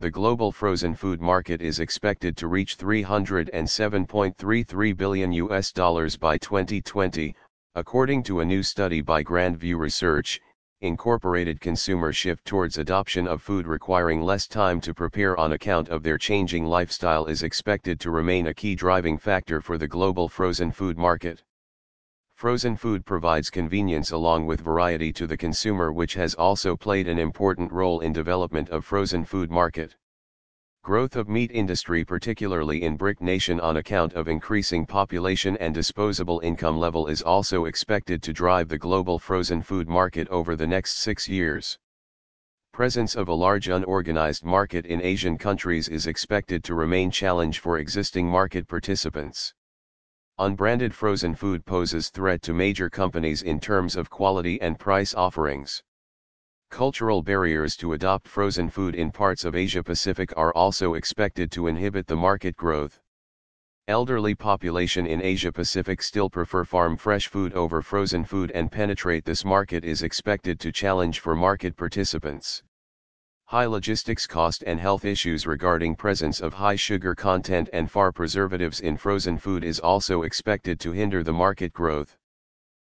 the global frozen food market is expected to reach 307.33 billion US dollars by 2020, according to a new study by Grand View Research. Incorporated consumer shift towards adoption of food requiring less time to prepare on account of their changing lifestyle is expected to remain a key driving factor for the global frozen food market. Frozen food provides convenience along with variety to the consumer which has also played an important role in development of frozen food market. Growth of meat industry particularly in BRIC nation on account of increasing population and disposable income level is also expected to drive the global frozen food market over the next six years. Presence of a large unorganized market in Asian countries is expected to remain challenge for existing market participants. Unbranded frozen food poses threat to major companies in terms of quality and price offerings. Cultural barriers to adopt frozen food in parts of Asia Pacific are also expected to inhibit the market growth. Elderly population in Asia Pacific still prefer farm fresh food over frozen food and penetrate this market is expected to challenge for market participants. High logistics cost and health issues regarding presence of high sugar content and far preservatives in frozen food is also expected to hinder the market growth.